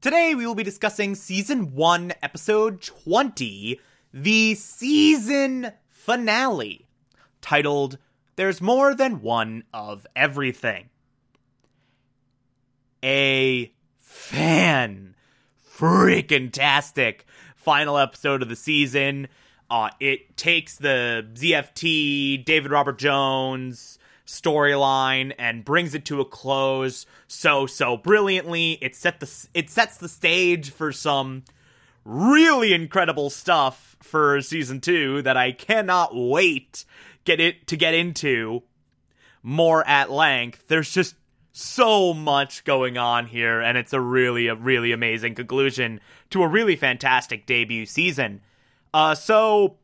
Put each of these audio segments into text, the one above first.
Today we will be discussing season 1, episode 20, the season finale, titled There's More Than One of Everything. A fan freaking tastic final episode of the season. Uh, it takes the ZFT, David Robert Jones, storyline and brings it to a close so so brilliantly. It set the it sets the stage for some really incredible stuff for season 2 that I cannot wait get it to get into more at length. There's just so much going on here and it's a really a really amazing conclusion to a really fantastic debut season. Uh so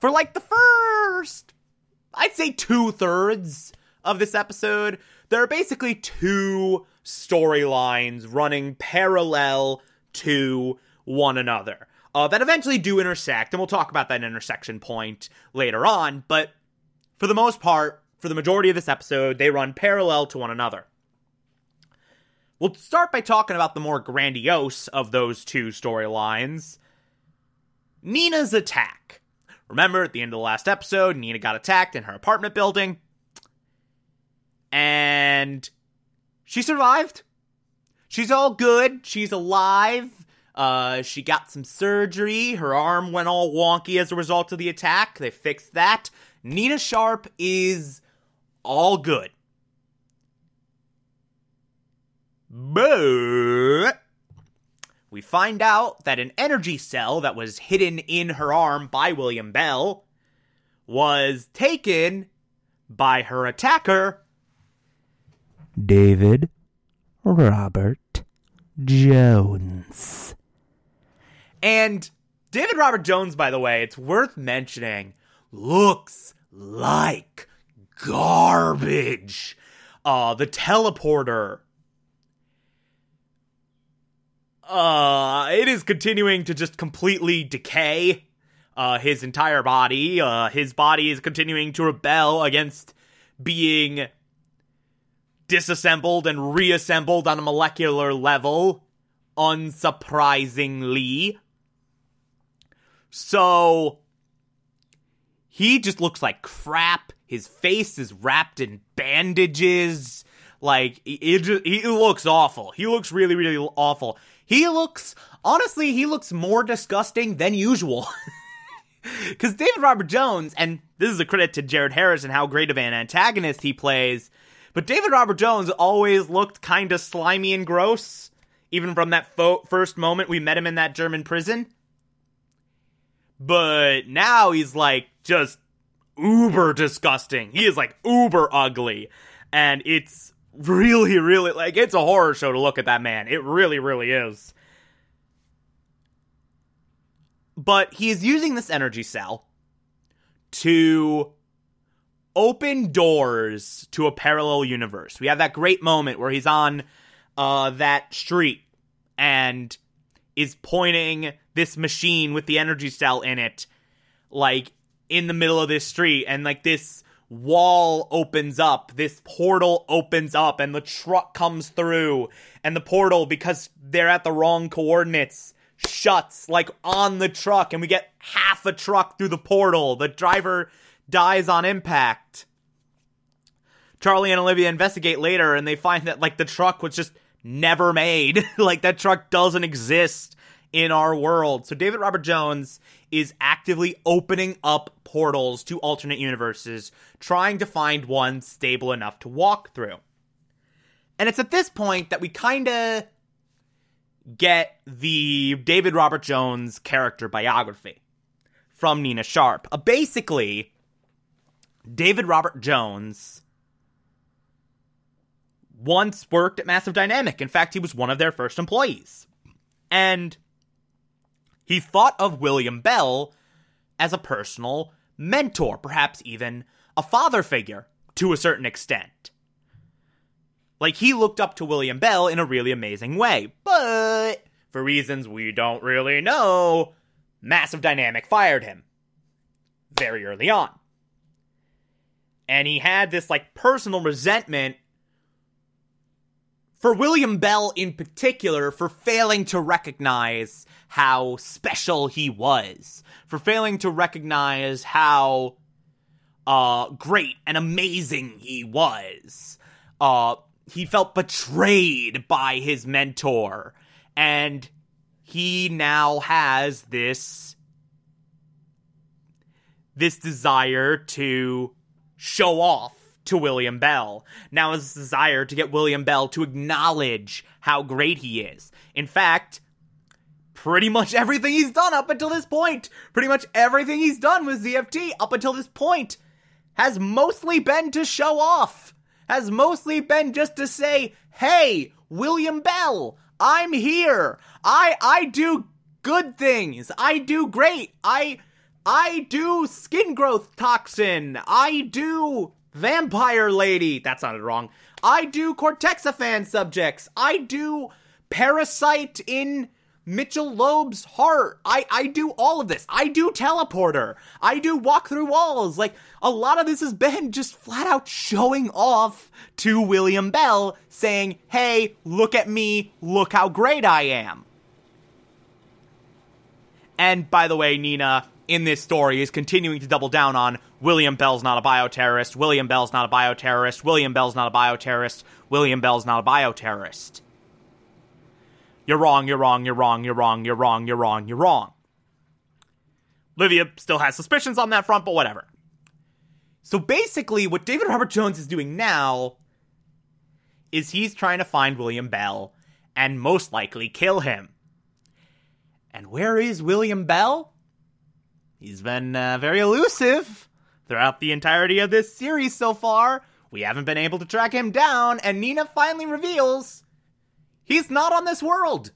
for like the first I'd say two thirds of this episode, there are basically two storylines running parallel to one another uh, that eventually do intersect, and we'll talk about that intersection point later on. But for the most part, for the majority of this episode, they run parallel to one another. We'll start by talking about the more grandiose of those two storylines Nina's attack. Remember, at the end of the last episode, Nina got attacked in her apartment building. And she survived. She's all good. She's alive. Uh, she got some surgery. Her arm went all wonky as a result of the attack. They fixed that. Nina Sharp is all good. But we find out that an energy cell that was hidden in her arm by William Bell was taken by her attacker, David Robert Jones. And David Robert Jones, by the way, it's worth mentioning, looks like garbage. Uh, the teleporter uh, it is continuing to just completely decay. Uh, his entire body. Uh, his body is continuing to rebel against being disassembled and reassembled on a molecular level. Unsurprisingly. So, he just looks like crap. His face is wrapped in bandages. Like, it, it, he looks awful. He looks really, really awful. He looks, honestly, he looks more disgusting than usual. Because David Robert Jones, and this is a credit to Jared Harris and how great of an antagonist he plays, but David Robert Jones always looked kind of slimy and gross, even from that fo- first moment we met him in that German prison. But now he's like just uber disgusting. He is like uber ugly. And it's really, really like it's a horror show to look at that man. It really, really is. But he is using this energy cell to open doors to a parallel universe. We have that great moment where he's on uh, that street and is pointing this machine with the energy cell in it, like in the middle of this street, and like this wall opens up, this portal opens up, and the truck comes through, and the portal, because they're at the wrong coordinates, shuts like on the truck, and we get half a truck through the portal. The driver dies on impact. Charlie and Olivia investigate later, and they find that like the truck was just never made. like that truck doesn't exist in our world. So David Robert Jones is actively opening up portals to alternate universes, trying to find one stable enough to walk through. And it's at this point that we kind of get the David Robert Jones character biography from Nina Sharp. Uh, basically, David Robert Jones once worked at Massive Dynamic. In fact, he was one of their first employees. And He thought of William Bell as a personal mentor, perhaps even a father figure to a certain extent. Like, he looked up to William Bell in a really amazing way, but for reasons we don't really know, Massive Dynamic fired him very early on. And he had this, like, personal resentment for William Bell in particular for failing to recognize how special he was, for failing to recognize how uh, great and amazing he was. Uh, he felt betrayed by his mentor, and he now has this this desire to show off to William Bell. Now his desire to get William Bell to acknowledge how great he is. In fact, pretty much everything he's done up until this point, pretty much everything he's done with ZFT up until this point has mostly been to show off. Has mostly been just to say, "Hey, William Bell, I'm here. I I do good things. I do great. I I do skin growth toxin. I do vampire lady. That sounded wrong. I do Cortexiphan subjects. I do parasite in Mitchell Loeb's heart. I, I do all of this. I do teleporter. I do walk through walls. Like, a lot of this has been just flat out showing off to William Bell, saying, hey, look at me, look how great I am. And by the way, Nina, in this story is continuing to double down on William Bell's not a bioterrorist, William Bell's not a bioterrorist, William Bell's not a bioterrorist, William Bell's not a bioterrorist. You're wrong, you're wrong, you're wrong, you're wrong, you're wrong, you're wrong, you're wrong. Livia still has suspicions on that front, but whatever. So basically, what David Robert Jones is doing now is he's trying to find William Bell and most likely kill him. And where is William Bell? He's been uh, very elusive throughout the entirety of this series so far. We haven't been able to track him down, and Nina finally reveals he's not on this world.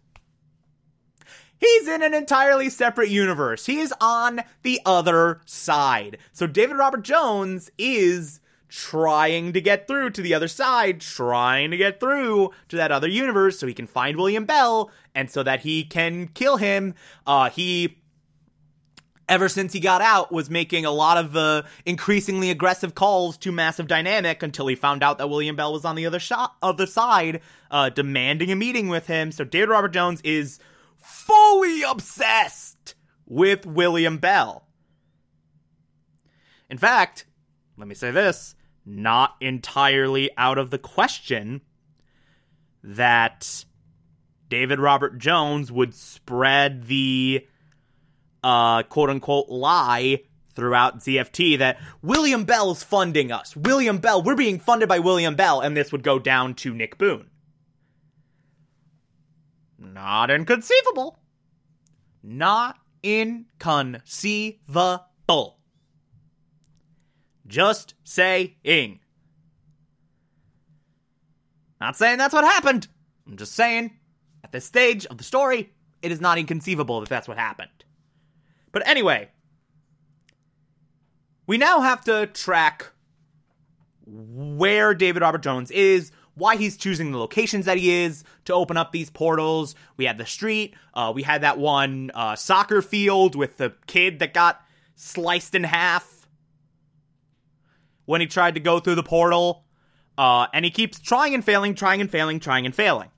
He's in an entirely separate universe. He is on the other side. So David Robert Jones is trying to get through to the other side, trying to get through to that other universe so he can find William Bell and so that he can kill him. Uh, he ever since he got out, was making a lot of uh, increasingly aggressive calls to Massive Dynamic until he found out that William Bell was on the other shot, other side, uh, demanding a meeting with him. So David Robert Jones is fully obsessed with William Bell. In fact, let me say this not entirely out of the question that David Robert Jones would spread the uh, quote unquote lie throughout ZFT that William Bell's funding us. William Bell, we're being funded by William Bell, and this would go down to Nick Boone. Not inconceivable. Not inconceivable. Just saying. Not saying that's what happened. I'm just saying, at this stage of the story, it is not inconceivable that that's what happened. But anyway, we now have to track where David Robert Jones is, why he's choosing the locations that he is to open up these portals. We had the street, uh, we had that one uh, soccer field with the kid that got sliced in half when he tried to go through the portal. Uh, and he keeps trying and failing, trying and failing, trying and failing.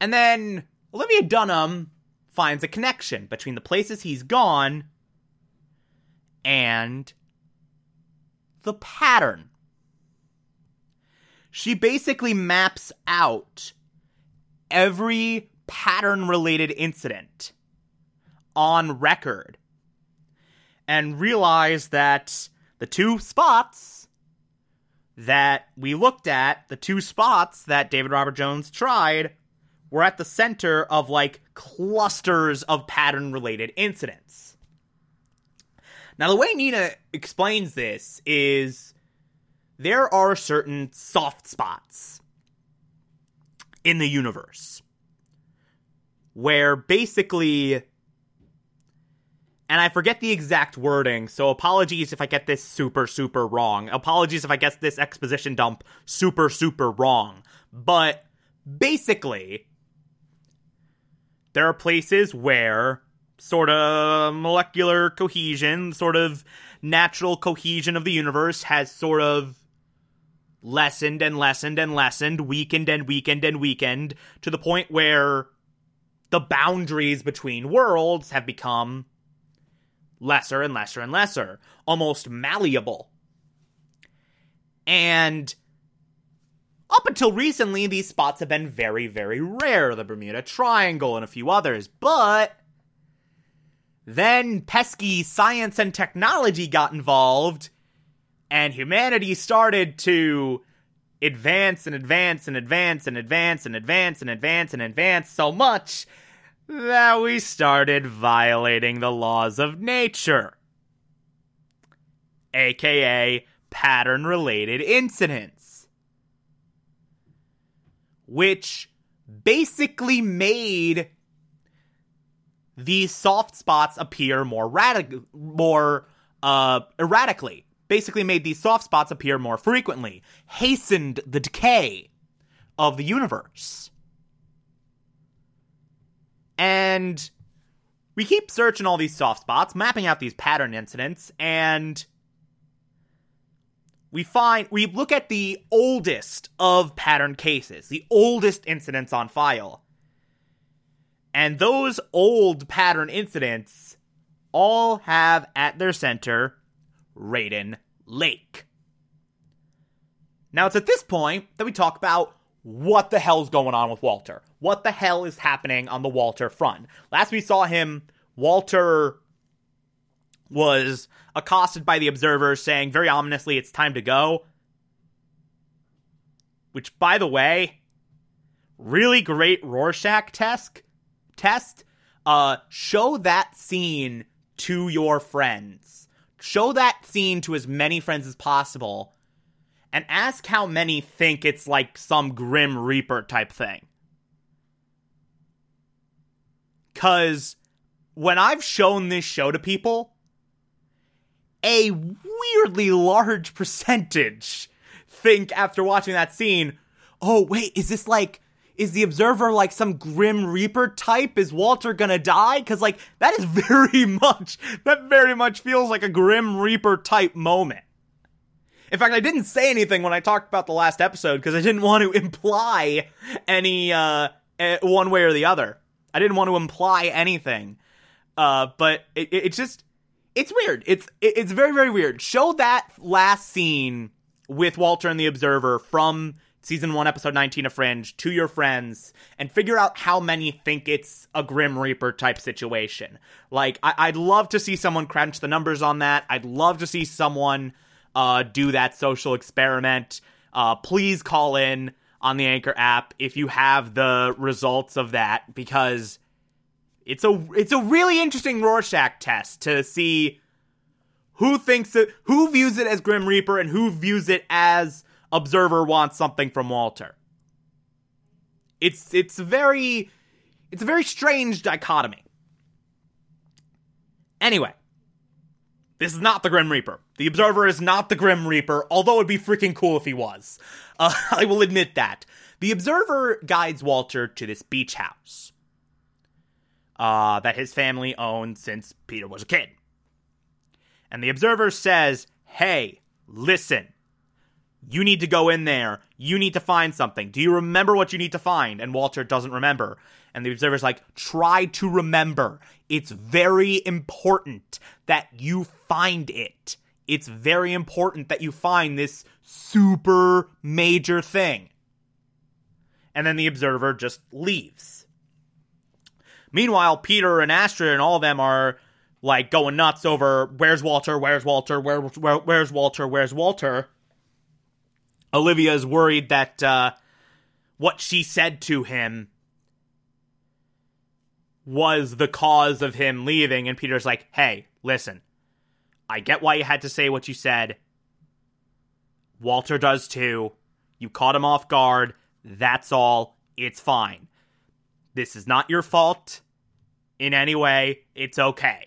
And then Olivia Dunham finds a connection between the places he's gone and the pattern. She basically maps out every pattern related incident on record and realize that the two spots that we looked at, the two spots that David Robert Jones tried, we're at the center of like clusters of pattern related incidents. Now, the way Nina explains this is there are certain soft spots in the universe where basically and I forget the exact wording, so apologies if I get this super, super wrong. Apologies if I get this exposition dump super, super wrong. But basically, there are places where sort of molecular cohesion, sort of natural cohesion of the universe has sort of lessened and lessened and lessened, weakened and weakened and weakened to the point where the boundaries between worlds have become lesser and lesser and lesser, almost malleable. And up until recently, these spots have been very, very rare. The Bermuda Triangle and a few others, but then pesky science and technology got involved, and humanity started to advance and advance and advance and advance and advance and advance and advance so much that we started violating the laws of nature, aka pattern related incidents, which basically made these soft spots appear more radic- more uh, erratically. Basically, made these soft spots appear more frequently, hastened the decay of the universe. And we keep searching all these soft spots, mapping out these pattern incidents, and we find we look at the oldest of pattern cases, the oldest incidents on file. And those old pattern incidents all have at their center Reiden Lake. Now, it's at this point that we talk about what the hell's going on with Walter. What the hell is happening on the Walter front? Last we saw him, Walter was accosted by the observers saying very ominously, it's time to go. Which, by the way, really great Rorschach test test, uh, show that scene to your friends. Show that scene to as many friends as possible. And ask how many think it's like some Grim Reaper type thing. Because when I've shown this show to people, a weirdly large percentage think after watching that scene, oh, wait, is this like is the observer like some grim reaper type? Is walter gonna die? Because like that is very much that very much feels like a grim reaper type moment. In fact i didn't say anything when i talked about the last episode because i didn't want to imply any uh eh, one way or the other. I didn't want to imply anything. Uh but it, it's just it's weird. It's it's very very weird. Show that last scene with walter and the observer from season 1 episode 19 of fringe to your friends and figure out how many think it's a grim reaper type situation. Like I- would love to see someone crunch the numbers on that. I'd love to see someone uh, do that social experiment. Uh, please call in on the anchor app if you have the results of that because it's a it's a really interesting rorschach test to see who thinks it who views it as grim reaper and who views it as Observer wants something from Walter. It's it's very it's a very strange dichotomy. Anyway, this is not the Grim Reaper. The Observer is not the Grim Reaper, although it'd be freaking cool if he was. Uh, I will admit that. The Observer guides Walter to this beach house uh, that his family owned since Peter was a kid. And the Observer says, Hey, listen, you need to go in there. You need to find something. Do you remember what you need to find? And Walter doesn't remember. And the observer's like, try to remember. It's very important that you find it. It's very important that you find this super major thing. And then the observer just leaves. Meanwhile, Peter and Astrid and all of them are like going nuts over where's Walter, where's Walter, where, where where's Walter, where's Walter. Olivia is worried that uh, what she said to him was the cause of him leaving. And Peter's like, hey, listen, I get why you had to say what you said. Walter does too. You caught him off guard. That's all. It's fine. This is not your fault in any way. It's okay.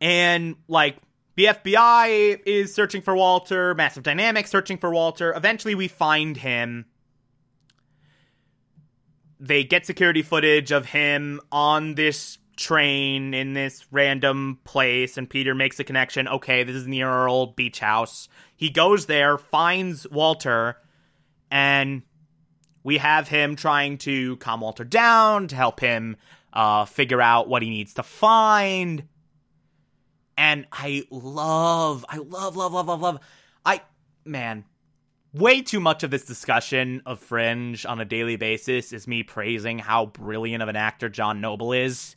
And like the FBI is searching for Walter, Massive Dynamics searching for Walter. Eventually we find him. They get security footage of him on this train in this random place and Peter makes a connection. Okay, this is near our old beach house. He goes there, finds Walter, and we have him trying to calm Walter down to help him uh, figure out what he needs to find. And I love, I love, love, love, love, love. I, man, way too much of this discussion of Fringe on a daily basis is me praising how brilliant of an actor John Noble is.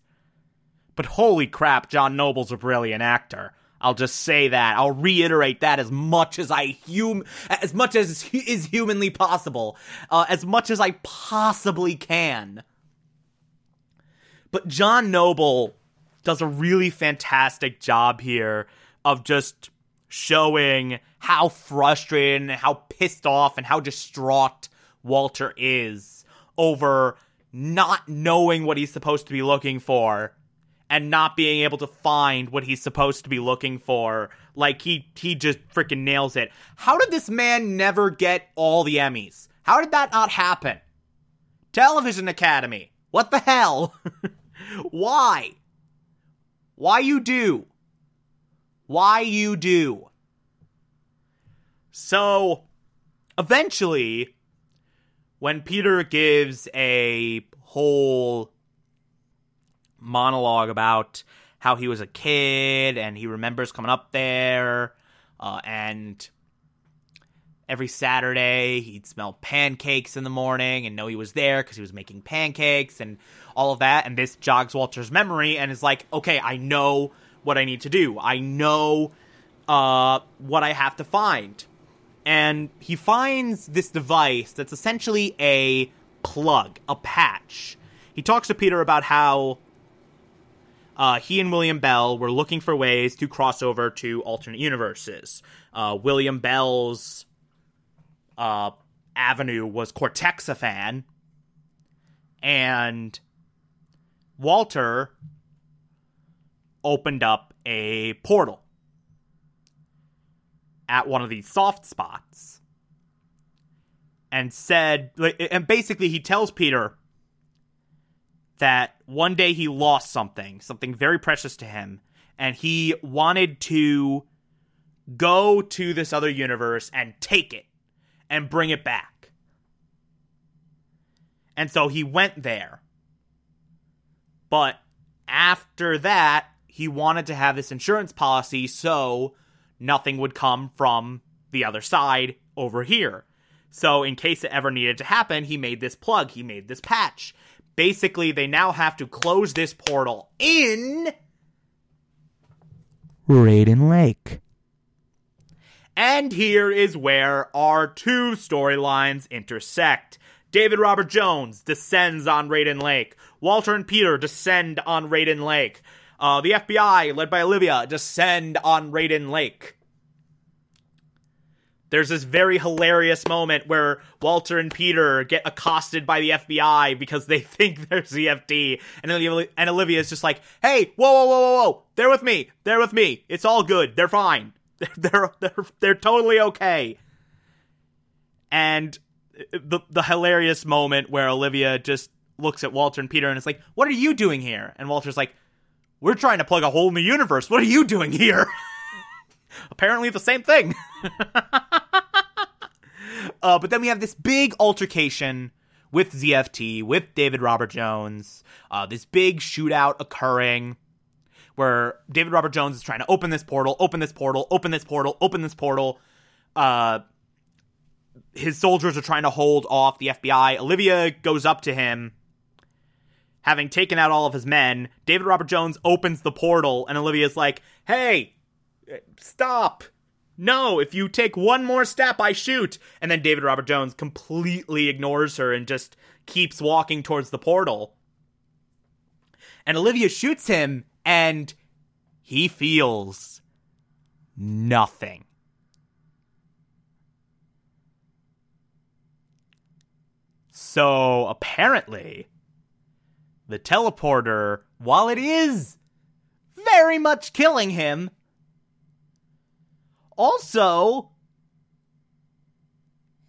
But holy crap, John Noble's a brilliant actor. I'll just say that. I'll reiterate that as much as I hum as much as is humanly possible, uh, as much as I possibly can. But John Noble does a really fantastic job here of just showing how frustrated and how pissed off and how distraught Walter is over not knowing what he's supposed to be looking for and not being able to find what he's supposed to be looking for. Like he he just freaking nails it. How did this man never get all the Emmys? How did that not happen? Television Academy. What the hell? Why? Why you do? Why you do? So, eventually, when Peter gives a whole monologue about how he was a kid and he remembers coming up there uh, and every Saturday he'd smell pancakes in the morning and know he was there because he was making pancakes and all of that. And this jogs Walter's memory and is like, okay, I know what I need to do. I know uh, what I have to find. And he finds this device that's essentially a plug, a patch. He talks to Peter about how uh, he and William Bell were looking for ways to cross over to alternate universes. Uh, William Bell's uh, avenue was Cortexiphan, and Walter opened up a portal at one of these soft spots and said, and basically he tells Peter that one day he lost something, something very precious to him, and he wanted to go to this other universe and take it and bring it back. And so he went there. But after that, he wanted to have this insurance policy so nothing would come from the other side over here. So, in case it ever needed to happen, he made this plug, he made this patch basically they now have to close this portal in Reiden Lake. And here is where our two storylines intersect. David Robert Jones descends on Reiden Lake. Walter and Peter descend on Reiden Lake. Uh, the FBI, led by Olivia, descend on Reiden Lake. There's this very hilarious moment where Walter and Peter get accosted by the FBI because they think they're ZFT, and Olivia, is just like, "Hey, whoa, whoa, whoa, whoa, whoa! They're with me. They're with me. It's all good. They're fine. They're they're they're, they're totally okay." And the the hilarious moment where Olivia just looks at Walter and Peter and is like, "What are you doing here?" And Walter's like, "We're trying to plug a hole in the universe. What are you doing here?" Apparently, the same thing. Uh, but then we have this big altercation with ZFT, with David Robert Jones, uh, this big shootout occurring where David Robert Jones is trying to open this portal, open this portal, open this portal, open this portal. Uh, his soldiers are trying to hold off the FBI. Olivia goes up to him, having taken out all of his men. David Robert Jones opens the portal, and Olivia's like, hey, stop no, if you take one more step, I shoot. And then David Robert Jones completely ignores her and just keeps walking towards the portal. And Olivia shoots him, and he feels nothing. So apparently, the teleporter, while it is very much killing him, also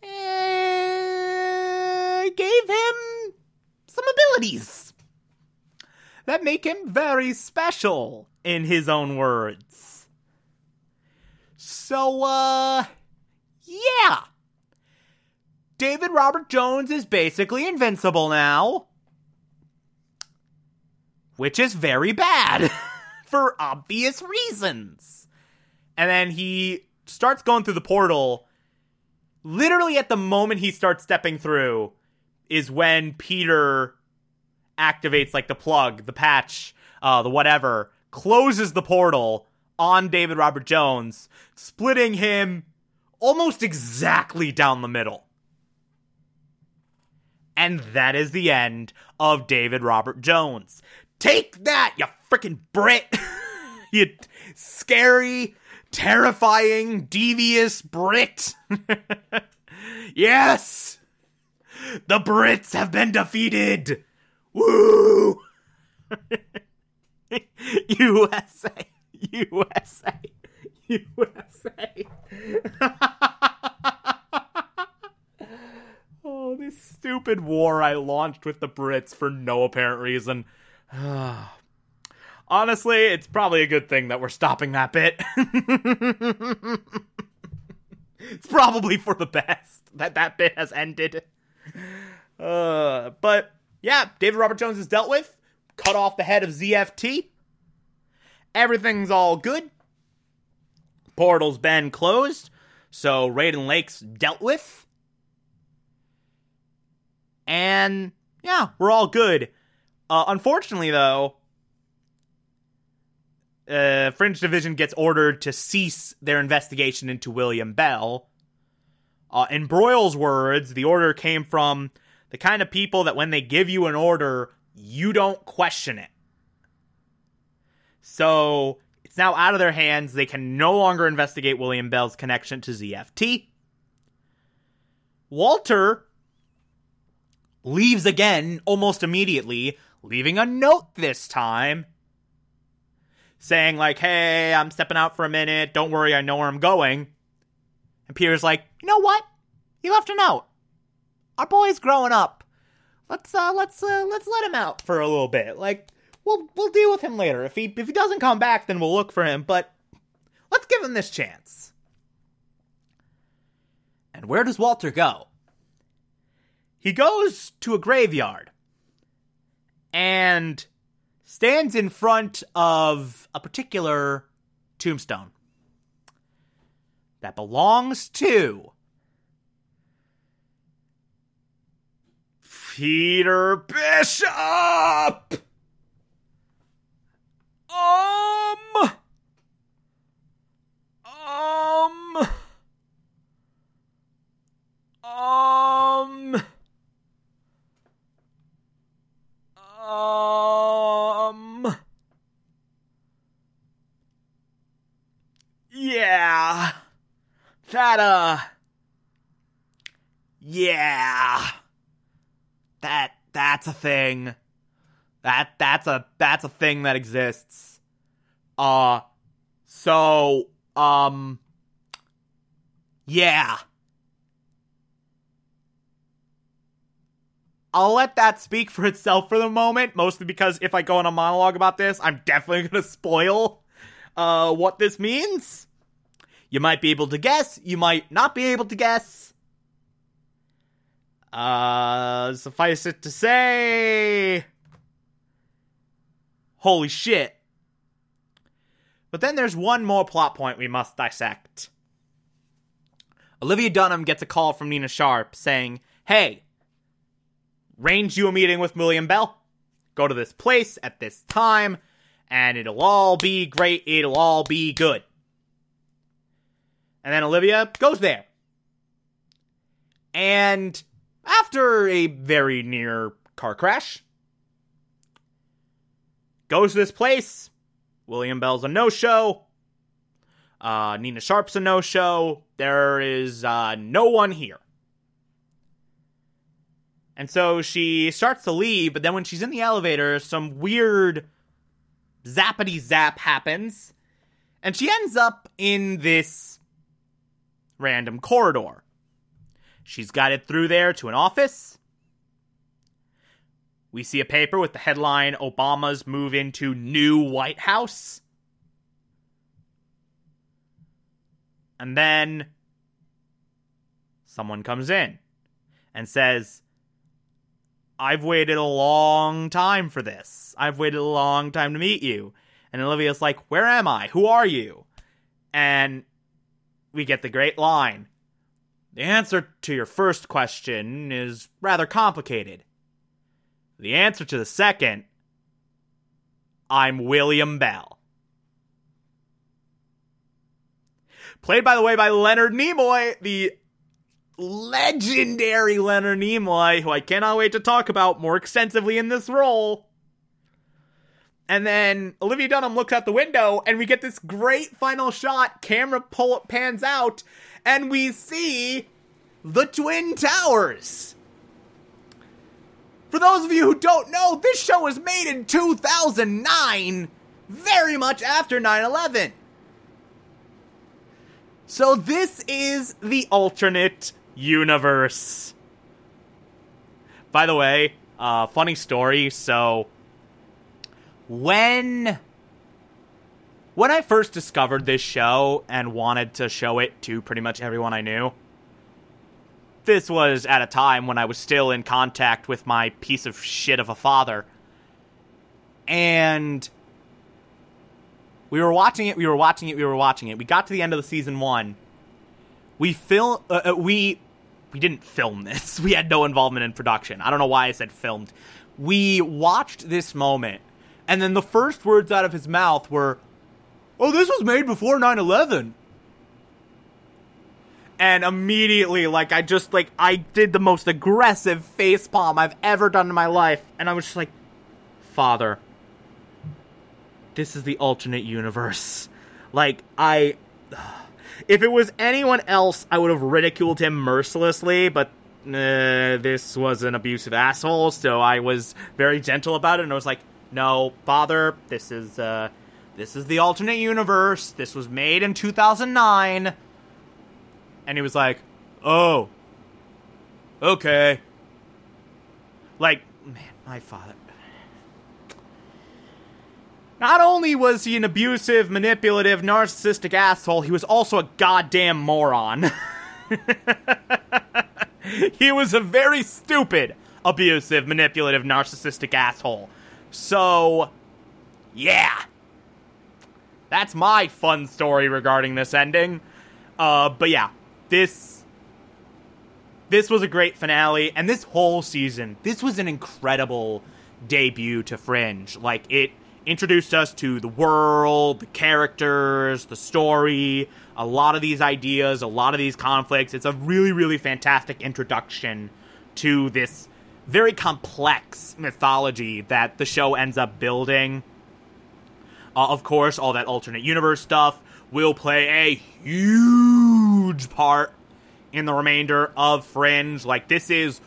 eh, gave him some abilities that make him very special, in his own words. So, uh, yeah. David Robert Jones is basically invincible now. Which is very bad for obvious reasons. And then he starts going through the portal. Literally, at the moment he starts stepping through, is when Peter activates like the plug, the patch, uh, the whatever, closes the portal on David Robert Jones, splitting him almost exactly down the middle. And that is the end of David Robert Jones. Take that, you freaking Brit! you scary, terrifying, devious Brit! yes! The Brits have been defeated! Woo! USA! USA! USA! oh, this stupid war I launched with the Brits for no apparent reason. Oh, Honestly, it's probably a good thing that we're stopping that bit. it's probably for the best that that bit has ended. Uh, but yeah, David Robert Jones is dealt with. Cut off the head of ZFT. Everything's all good. Portal's been closed, so Reiden Lake's dealt with. And yeah, we're all good. Uh, unfortunately, though, uh, Fringe Division gets ordered to cease their investigation into William Bell. Uh, in Broyles' words, the order came from the kind of people that when they give you an order, you don't question it. So it's now out of their hands. They can no longer investigate William Bell's connection to ZFT. Walter leaves again almost immediately, leaving a note this time saying, like, hey, I'm stepping out for a minute. Don't worry, I know where I'm going. And Peter's like, you know what? He left a note. Our boy's growing up. Let's uh let's uh let's let him out for a little bit. Like we'll we'll deal with him later. If he if he doesn't come back, then we'll look for him, but let's give him this chance. And where does Walter go? He goes to a graveyard and stands in front of a particular tombstone that belongs to Peter Bishop. Um. Um. Um. Um. Yeah. That, uh. Yeah. That, that's a thing. That, that's a, that's a thing that exists. Uh, so, um, yeah. I'll let that speak for itself for the moment, mostly because if I go on a monologue about this, I'm definitely going to spoil uh, what this means. You might be able to guess, you might not be able to guess. Uh, suffice it to say. Holy shit. But then there's one more plot point we must dissect. Olivia Dunham gets a call from Nina Sharp saying, Hey, arrange you a meeting with William Bell. Go to this place at this time, and it'll all be great. It'll all be good. And then Olivia goes there. And after a very near car crash, goes to this place. William Bell's a no show. Uh, Nina Sharp's a no show. There is uh, no one here. And so she starts to leave, but then when she's in the elevator, some weird zappity zap happens, and she ends up in this random corridor. She's guided through there to an office. We see a paper with the headline Obama's move into new White House. And then someone comes in and says, I've waited a long time for this. I've waited a long time to meet you. And Olivia's like, Where am I? Who are you? And we get the great line. The answer to your first question is rather complicated. The answer to the second, I'm William Bell. Played, by the way, by Leonard Nimoy, the legendary Leonard Nimoy, who I cannot wait to talk about more extensively in this role. And then Olivia Dunham looks out the window, and we get this great final shot. Camera pull pans out, and we see the Twin Towers. For those of you who don't know, this show was made in 2009, very much after 9 11. So, this is the alternate universe. By the way, uh, funny story. So, when when I first discovered this show and wanted to show it to pretty much everyone I knew, this was at a time when I was still in contact with my piece of shit of a father. And we were watching it, we were watching it, we were watching it. We got to the end of the season 1. We film uh, uh, we we didn't film this. We had no involvement in production. I don't know why I said filmed. We watched this moment and then the first words out of his mouth were, "Oh, this was made before 9/11." and immediately like i just like i did the most aggressive face palm i've ever done in my life and i was just like father this is the alternate universe like i if it was anyone else i would have ridiculed him mercilessly but uh, this was an abusive asshole so i was very gentle about it and i was like no father this is uh this is the alternate universe this was made in 2009 and he was like, "Oh, okay." Like, man, my father. Not only was he an abusive, manipulative, narcissistic asshole, he was also a goddamn moron. he was a very stupid, abusive, manipulative, narcissistic asshole. So, yeah. That's my fun story regarding this ending. Uh, but yeah, this this was a great finale and this whole season this was an incredible debut to fringe like it introduced us to the world the characters the story a lot of these ideas a lot of these conflicts it's a really really fantastic introduction to this very complex mythology that the show ends up building uh, of course all that alternate universe stuff will play a huge part in the remainder of Fringe. Like, this is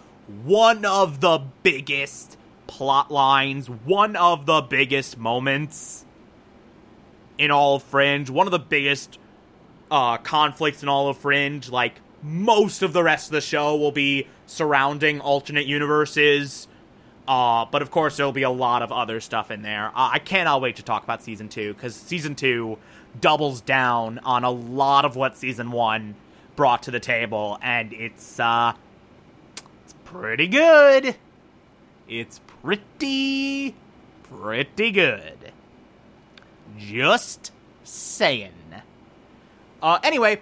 one of the biggest plot lines, one of the biggest moments in all of Fringe, one of the biggest uh, conflicts in all of Fringe. Like, most of the rest of the show will be surrounding alternate universes. Uh, but of course, there'll be a lot of other stuff in there. Uh, I cannot wait to talk about season two because season two doubles down on a lot of what season one brought to the table, and it's uh, it's pretty good. It's pretty, pretty good. Just saying. Uh, anyway,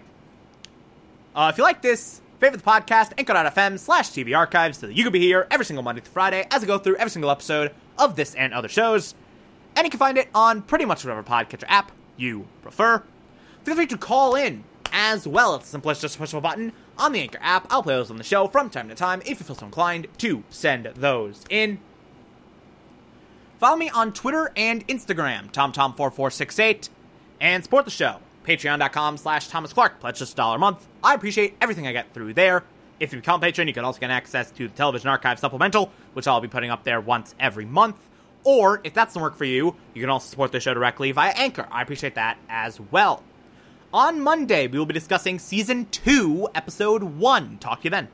uh, if you like this, favorite the podcast, anchor.fm slash TV archives so that you can be here every single Monday through Friday as I go through every single episode of this and other shows. And you can find it on pretty much whatever podcatcher app you prefer. Feel free to call in as well. It's the simplest, just push a button on the Anchor app. I'll play those on the show from time to time if you feel so inclined to send those in. Follow me on Twitter and Instagram, TomTom4468, and support the show, patreon.com slash Thomas Clark. Pledge just a dollar a month. I appreciate everything I get through there. If you become a patron, you can also get access to the Television Archive Supplemental, which I'll be putting up there once every month. Or, if that's doesn't work for you, you can also support the show directly via Anchor. I appreciate that as well. On Monday, we will be discussing season two, episode one. Talk to you then.